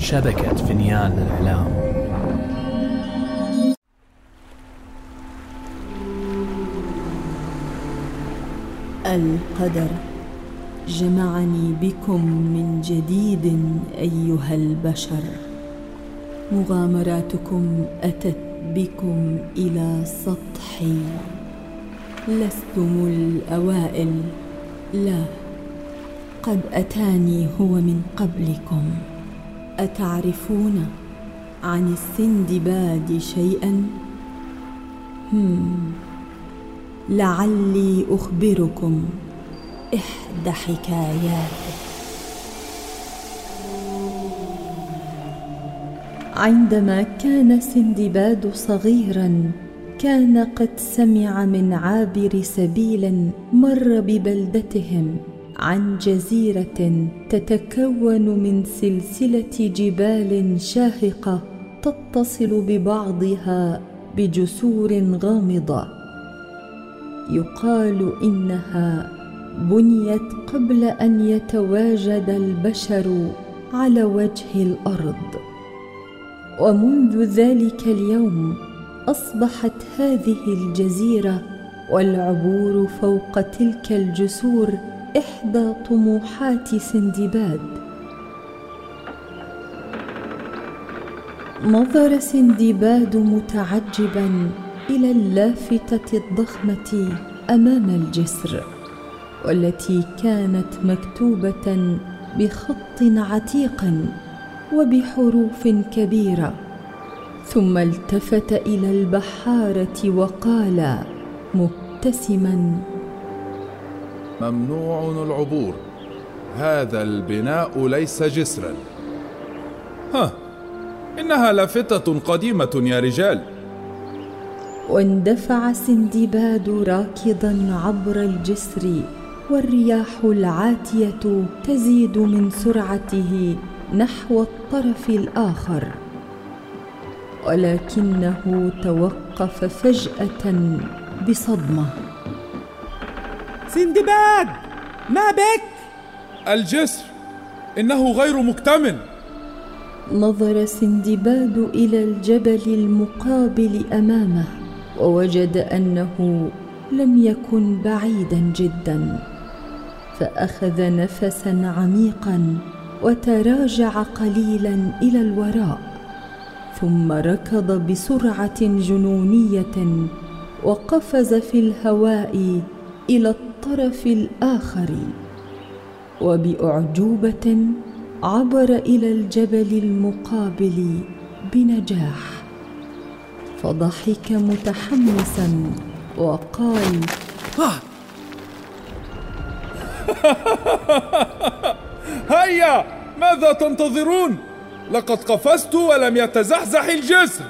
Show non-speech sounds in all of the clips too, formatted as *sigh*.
شبكة فنيان الإعلام القدر. جمعني بكم من جديد أيها البشر. مغامراتكم أتت بكم إلى سطحي. لستم الأوائل. لا قد أتاني هو من قبلكم. أتعرفون عن السندباد شيئا؟ هم لعلي أخبركم إحدى حكاياته. عندما كان سندباد صغيرا كان قد سمع من عابر سبيل مر ببلدتهم. عن جزيرة تتكون من سلسلة جبال شاهقة تتصل ببعضها بجسور غامضة. يقال إنها بنيت قبل أن يتواجد البشر على وجه الأرض. ومنذ ذلك اليوم أصبحت هذه الجزيرة والعبور فوق تلك الجسور إحدى طموحات سندباد. نظر سندباد متعجبا إلى اللافتة الضخمة أمام الجسر والتي كانت مكتوبة بخط عتيق وبحروف كبيرة. ثم التفت إلى البحارة وقال مبتسما ممنوع العبور. هذا البناء ليس جسرا. ها إنها لافتة قديمة يا رجال. واندفع سندباد راكضا عبر الجسر والرياح العاتية تزيد من سرعته نحو الطرف الآخر. ولكنه توقف فجأة بصدمة. سندباد! ما بك؟ الجسر إنه غير مكتمل. نظر سندباد إلى الجبل المقابل أمامه ووجد أنه لم يكن بعيدا جدا. فأخذ نفسا عميقا وتراجع قليلا إلى الوراء ثم ركض بسرعة جنونية وقفز في الهواء إلى الطرف الآخر وبأعجوبة عبر إلى الجبل المقابل بنجاح فضحك متحمسا وقال *laughs* هيا! ماذا تنتظرون؟ لقد قفزت ولم يتزحزح الجسر.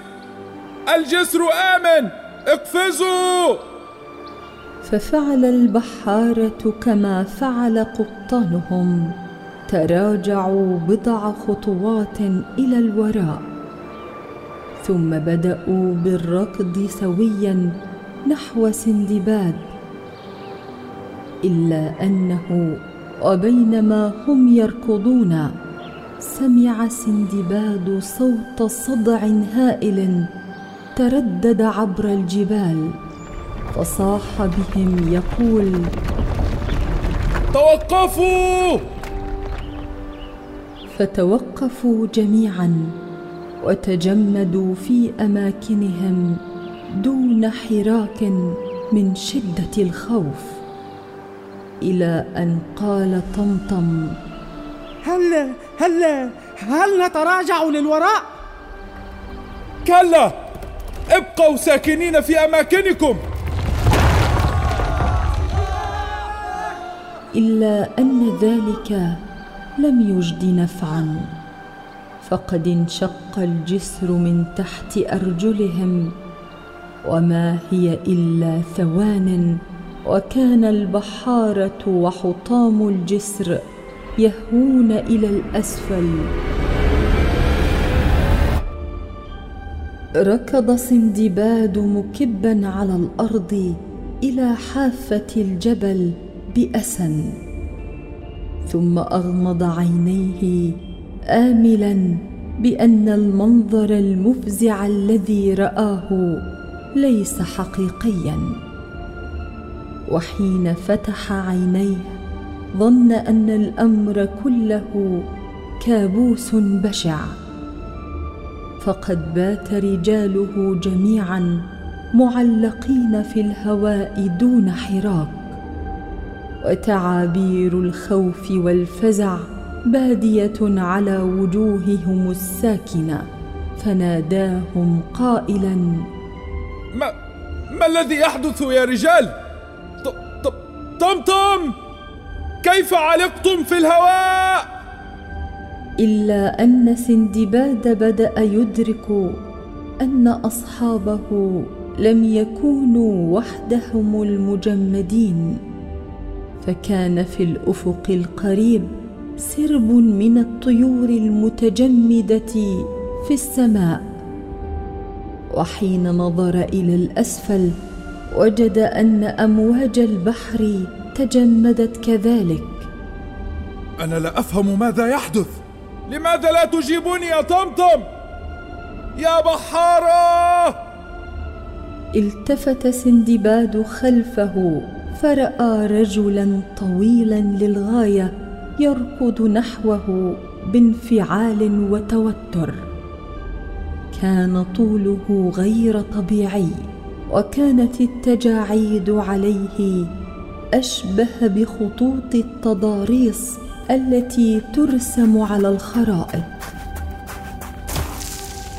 الجسر آمن اقفزوا! ففعل البحارة كما فعل قبطانهم. تراجعوا بضع خطوات إلى الوراء. ثم بدأوا بالركض سويا نحو سندباد. إلا أنه وبينما هم يركضون سمع سندباد صوت صدع هائل تردد عبر الجبال. فصاح بهم يقول توقفوا! فتوقفوا جميعا وتجمدوا في أماكنهم دون حراك من شدة الخوف إلى أن قال طمطم هل هل هل نتراجع للوراء؟ كلا! ابقوا ساكنين في أماكنكم! إلا أن ذلك لم يجد نفعا. فقد انشق الجسر من تحت أرجلهم وما هي إلا ثوان وكان البحارة وحطام الجسر يهوون إلى الأسفل. ركض سندباد مكبا على الأرض إلى حافة الجبل باسى ثم أغمض عينيه املا بأن المنظر المفزع الذي رآه ليس حقيقيا. وحين فتح عينيه ظن أن الأمر كله كابوس بشع. فقد بات رجاله جميعا معلقين في الهواء دون حراك. وتعابير الخوف والفزع بادية على وجوههم الساكنة فناداهم قائلا ما ما الذي يحدث يا رجال؟ طمطم كيف علقتم في الهواء؟ إلا أن سندباد بدأ يدرك أن أصحابه لم يكونوا وحدهم المجمدين. فكان في الأفق القريب سرب من الطيور المتجمدة في السماء. وحين نظر إلى الأسفل وجد أن أمواج البحر تجمدت كذلك. أنا لا أفهم ماذا يحدث. لماذا لا تجيبني يا طمطم؟ يا بحارة! التفت سندباد خلفه فرأى رجلا طويلا للغاية يركض نحوه بانفعال وتوتر. كان طوله غير طبيعي وكانت التجاعيد عليه أشبه بخطوط التضاريس التي ترسم على الخرائط.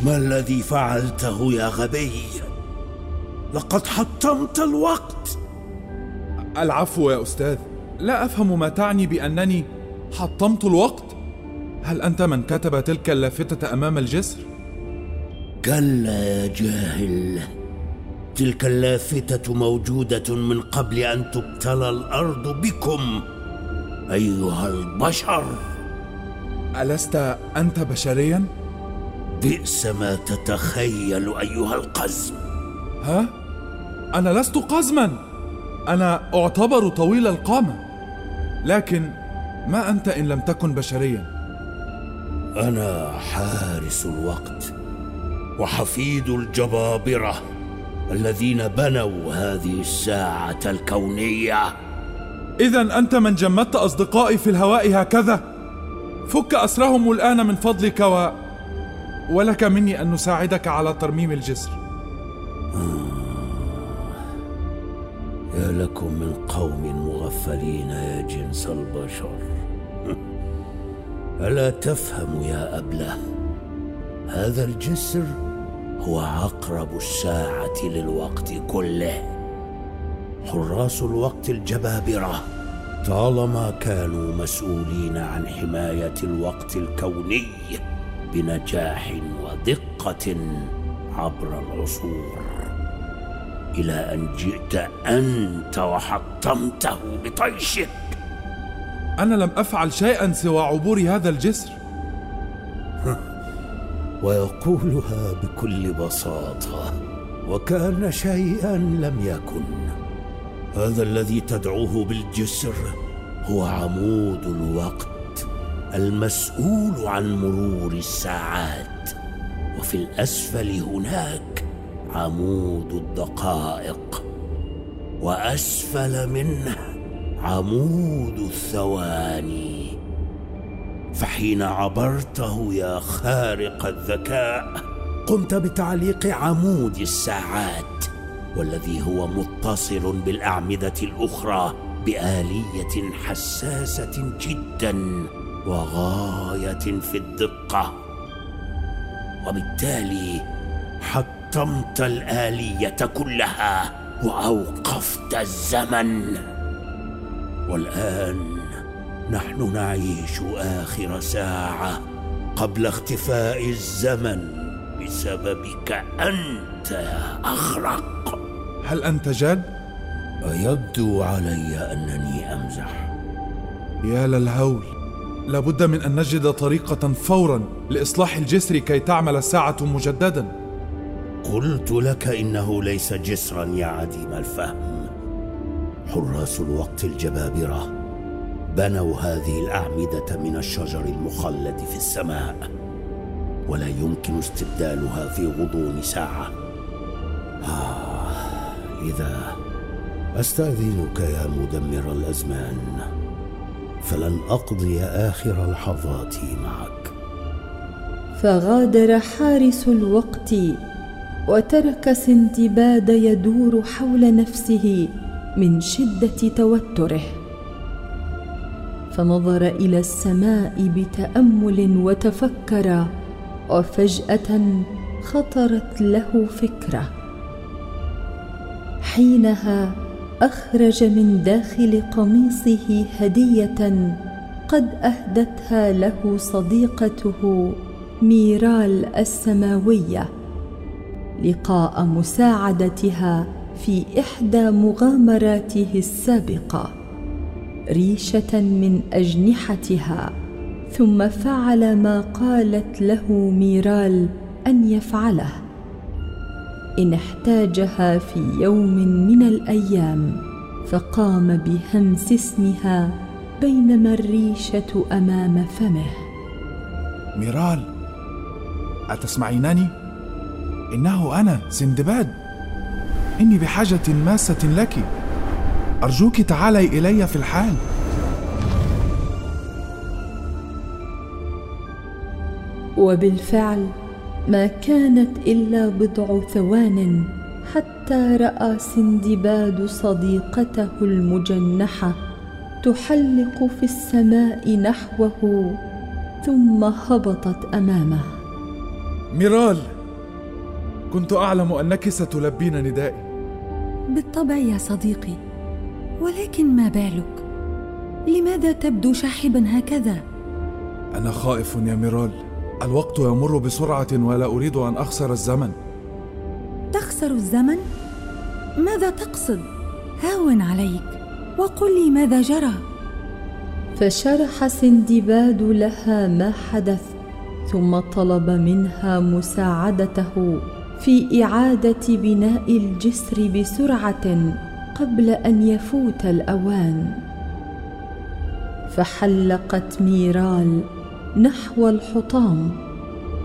ما الذي فعلته يا غبي لقد حطمت الوقت. العفو يا أستاذ. لا أفهم ما تعني بأنني حطمت الوقت. هل أنت من كتب تلك اللافتة أمام الجسر؟ كلا يا جاهل. تلك اللافتة موجودة من قبل أن تبتلى الأرض بكم أيها البشر. ألست أنت بشريا؟ بئس ما تتخيل أيها القزم. ها؟ أنا لست قزما. أنا أعتبر طويل القامة لكن ما أنت إن لم تكن بشريا. أنا حارس الوقت وحفيد الجبابرة الذين بنوا هذه الساعة الكونية. اذا أنت من جمدت أصدقائي في الهواء هكذا. فك أسرهم الآن من فضلك و ولك مني أن نساعدك على ترميم الجسر. يا لكم من قوم مغفلين يا جنس البشر. *laughs* ألا تفهم يا أبلة هذا الجسر هو عقرب الساعة للوقت كله. حراس الوقت الجبابرة طالما كانوا مسؤولين عن حماية الوقت الكوني بنجاح ودقة عبر العصور. إلى أن جئت أنت وحطمته بطيشك. أنا لم أفعل شيئا سوى عبور هذا الجسر. *laughs* ويقولها بكل بساطة وكان شيئا لم يكن. هذا الذي تدعوه بالجسر هو عمود الوقت المسؤول عن مرور الساعات. وفي الأسفل هناك عمود الدقائق وأسفل منه عمود الثواني. فحين عبرته يا خارق الذكاء قمت بتعليق عمود الساعات والذي هو متصل بالأعمدة الأخرى بآلية حساسة جدا وغاية في الدقة. وبالتالي حطمت الآلية كلها وأوقفت الزمن. والآن نحن نعيش آخر ساعة قبل اختفاء الزمن بسببك أنت يا اخرق هل أنت جاد؟ أيبدو علي أنني أمزح. يا للهول لابد من أن نجد طريقة فورا لإصلاح الجسر كي تعمل الساعة مجددا. قلت لك إنه ليس جسرا يا عديم الفهم. حراس الوقت الجبابرة بنوا هذه الأعمدة من الشجر المخلد في السماء ولا يمكن استبدالها في غضون ساعة. آه إذا أستأذنك يا مدمر الأزمان فلن أقضي آخر لحظاتي معك. فغادر حارس الوقت وترك سندباد يدور حول نفسه من شدة توتره. فنظر إلى السماء بتأمل وتفكر وفجأة خطرت له فكرة. حينها أخرج من داخل قميصه هدية قد أهدتها له صديقته ميرال السماوية. لقاء مساعدتها في إحدى مغامراته السابقة ريشة من أجنحتها ثم فعل ما قالت له ميرال أن يفعله إن احتاجها في يوم من الأيام فقام بهمس اسمها بينما الريشة أمام فمه ميرال أتسمعينني؟ إنه أنا سندباد. إني بحاجة ماسة لك. أرجوك تعالي إلي في الحال. وبالفعل ما كانت إلا بضع ثوان حتى رأى سندباد صديقته المجنحة تحلق في السماء نحوه ثم هبطت أمامه. ميرال! كنت أعلم أنك ستلبين ندائي. بالطبع يا صديقي ولكن ما بالك؟ لماذا تبدو شاحبا هكذا؟ أنا خائف يا ميرال. الوقت يمر بسرعة ولا أريد أن أخسر الزمن. تخسر الزمن؟ ماذا تقصد؟ هاون عليك وقل لي ماذا جرى. فشرح سندباد لها ما حدث ثم طلب منها مساعدته. في إعادة بناء الجسر بسرعة قبل أن يفوت الأوان. فحلقت ميرال نحو الحطام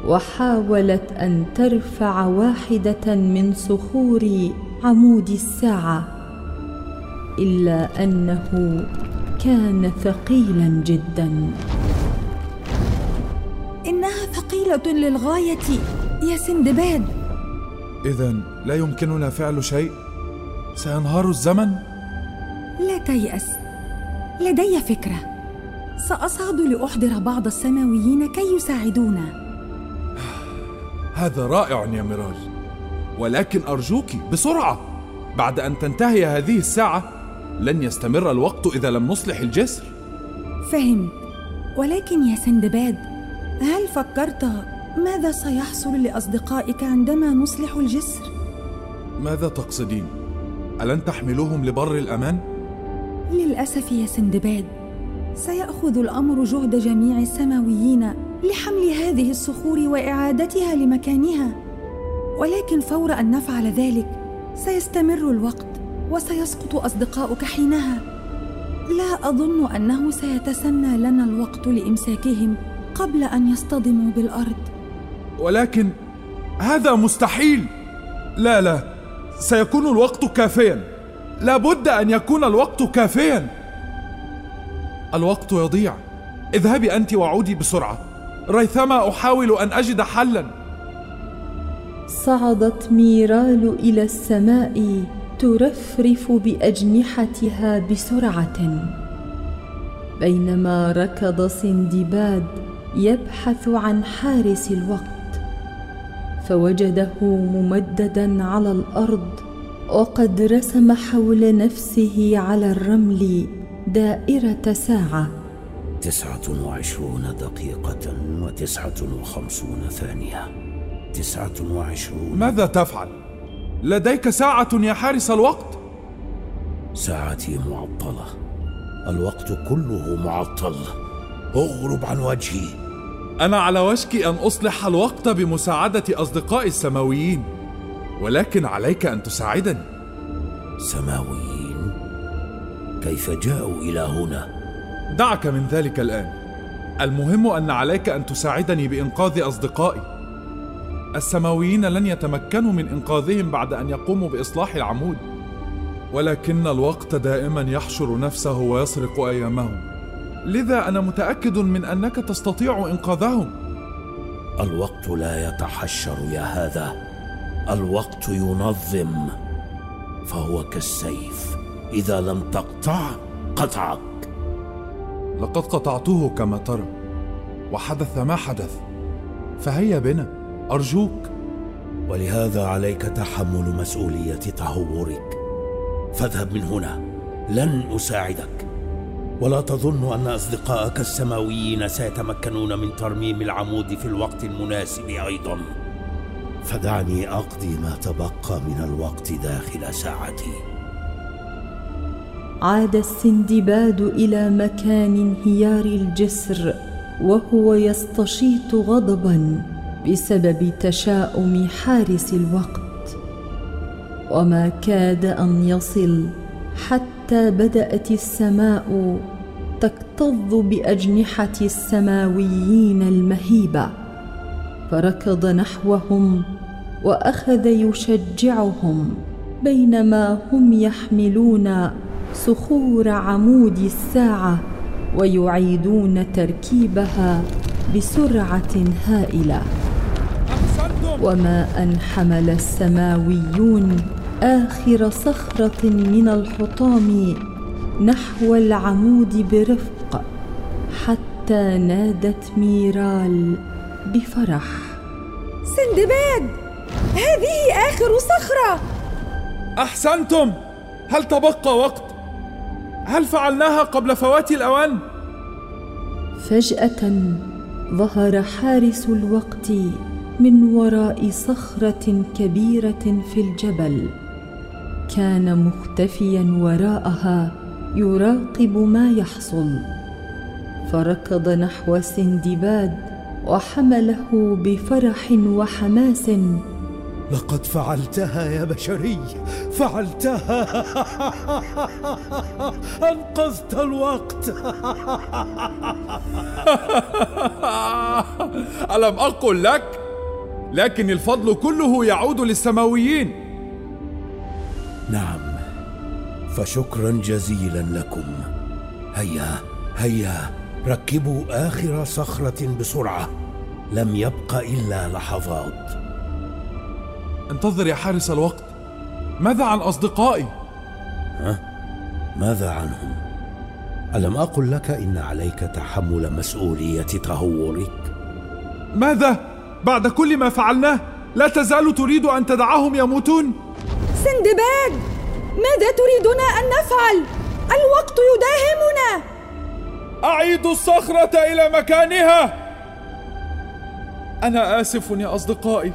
وحاولت أن ترفع واحدة من صخور عمود الساعة إلا أنه كان ثقيلا جدا. إنها ثقيلة للغاية يا سندباد. إذا لا يمكننا فعل شيء؟ سينهار الزمن؟ لا تيأس. لدي فكرة. سأصعد لأحضر بعض السماويين كي يساعدونا. *sighs* هذا رائع يا ميرال ولكن أرجوك بسرعة. بعد أن تنتهي هذه الساعة لن يستمر الوقت إذا لم نصلح الجسر. فهمت ولكن يا سندباد هل فكرت ماذا سيحصل لأصدقائك عندما نصلح الجسر؟ ماذا تقصدين؟ ألن تحملوهم لبر الأمان؟ للأسف يا سندباد سيأخذ الأمر جهد جميع السماويين لحمل هذه الصخور وإعادتها لمكانها ولكن فور أن نفعل ذلك سيستمر الوقت وسيسقط أصدقاؤك حينها لا أظن أنه سيتسنى لنا الوقت لإمساكهم قبل أن يصطدموا بالأرض ولكن هذا مستحيل. لا لا سيكون الوقت كافيا. لابد أن يكون الوقت كافيا. الوقت يضيع. اذهبي أنت وعودي بسرعة. ريثما أحاول أن أجد حلا. صعدت ميرال إلى السماء ترفرف بأجنحتها بسرعة. بينما ركض سندباد يبحث عن حارس الوقت. فوجده ممددا على الأرض وقد رسم حول نفسه على الرمل دائرة ساعة. تسعة وعشرون دقيقة وتسعة وخمسون ثانية. تسعة وعشرون ماذا تفعل؟ لديك ساعة يا حارس الوقت؟ ساعتي معطلة. الوقت كله معطل. أغرب عن وجهي. أنا على وشك أن أصلح الوقت بمساعدة أصدقائي السماويين ولكن عليك أن تساعدني. سماويين كيف جاءوا إلى هنا؟ دعك من ذلك الآن. المهم أن عليك أن تساعدني بإنقاذ أصدقائي. السماويين لن يتمكنوا من إنقاذهم بعد أن يقوموا بإصلاح العمود ولكن الوقت دائما يحشر نفسه ويسرق أيامهم. لذا أنا متأكد من أنك تستطيع إنقاذهم. الوقت لا يتحشر يا هذا. الوقت ينظم. فهو كالسيف. إذا لم تقطع قطعك. لقد قطعته كما ترى. وحدث ما حدث. فهيا بنا. أرجوك. ولهذا عليك تحمل مسؤولية تهورك. فاذهب من هنا. لن أساعدك. ولا تظن أن اصدقائك السماويين سيتمكنون من ترميم العمود في الوقت المناسب أيضا. فدعني أقضي ما تبقى من الوقت داخل ساعتي. عاد السندباد إلى مكان انهيار الجسر وهو يستشيط غضبا بسبب تشاؤم حارس الوقت. وما كاد أن يصل حتى بدأت السماء تكتظ بأجنحة السماويين المهيبه فركض نحوهم وأخذ يشجعهم بينما هم يحملون صخور عمود الساعة ويعيدون تركيبها بسرعة هائلة. وما ان حمل السماويون آخر صخرة من الحطام نحو العمود برفق حتى نادت ميرال بفرح. سندباد هذه آخر صخرة. أحسنتم. هل تبقى وقت؟ هل فعلناها قبل فوات الأوان؟ فجأة ظهر حارس الوقت من وراء صخرة كبيرة في الجبل. كان مختفيا وراءها يراقب ما يحصل. فركض نحو سندباد وحمله بفرح وحماس. لقد فعلتها يا بشري فعلتها. *laughs* أنقذت الوقت. *laughs* ألم أقل لك؟ لكن الفضل كله يعود للسماويين. نعم. فشكرا جزيلا لكم. هيا هيا ركبوا آخر صخرة بسرعة. لم يبق إلا لحظات. انتظر يا حارس الوقت. ماذا عن أصدقائي؟ ماذا عنهم؟ ألم أقل لك إن عليك تحمل مسؤولية تهورك؟ ماذا؟ بعد كل ما فعلناه لا تزال تريد أن تدعهم يموتون؟ سندباد! ماذا تريدنا أن نفعل؟ الوقت يداهمنا! اعيدوا الصخرة إلى مكانها! أنا آسف يا أصدقائي.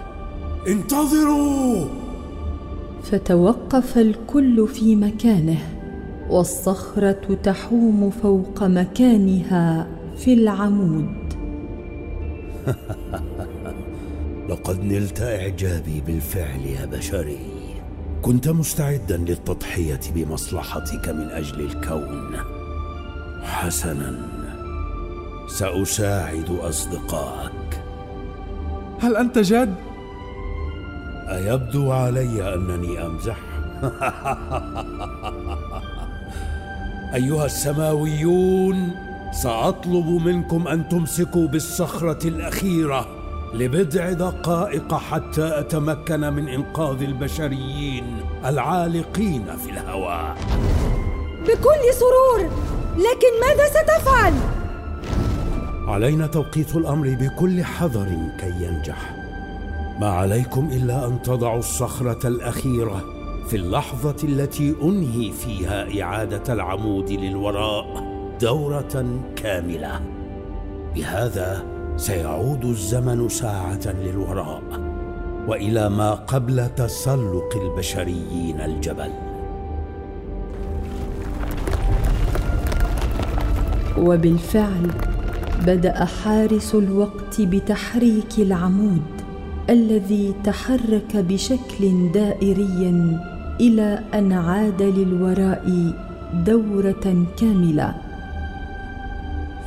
انتظروا! فتوقف الكل في مكانه والصخرة تحوم فوق مكانها في العمود. *laughs* لقد نلت إعجابي بالفعل يا بشري. كنت مستعدا للتضحية بمصلحتك من أجل الكون. حسنا سأساعد أصدقائك. هل أنت جاد؟ أيبدو علي أنني أمزح. *laughs* أيها السماويون سأطلب منكم أن تمسكوا بالصخرة الأخيرة. لبضع دقائق حتى أتمكن من إنقاذ البشريين العالقين في الهواء. بكل سرور لكن ماذا ستفعل؟ علينا توقيت الأمر بكل حذر كي ينجح. ما عليكم إلا أن تضعوا الصخرة الأخيرة في اللحظة التي أنهي فيها إعادة العمود للوراء دورة كاملة. بهذا سيعود الزمن ساعة للوراء وإلى ما قبل تسلق البشريين الجبل. وبالفعل بدأ حارس الوقت بتحريك العمود الذي تحرك بشكل دائري إلى أن عاد للوراء دورة كاملة.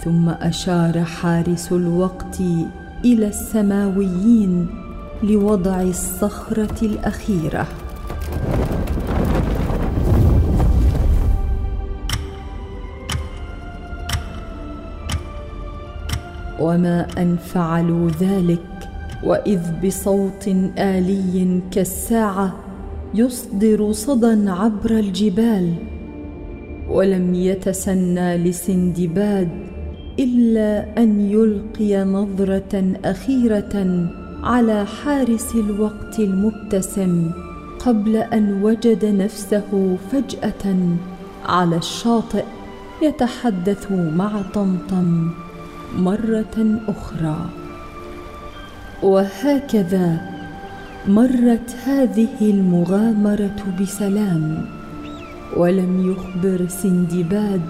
ثم أشار حارس الوقت إلى السماويين لوضع الصخرة الأخيرة. وما أن فعلوا ذلك وإذ بصوت آلي كالساعة يصدر صدى عبر الجبال ولم يتسنى لسندباد إلا أن يلقي نظرة أخيرة على حارس الوقت المبتسم قبل أن وجد نفسه فجأة على الشاطئ يتحدث مع طمطم مرة أخرى. وهكذا مرت هذه المغامرة بسلام ولم يخبر سندباد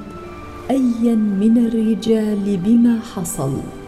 ايا من الرجال بما حصل.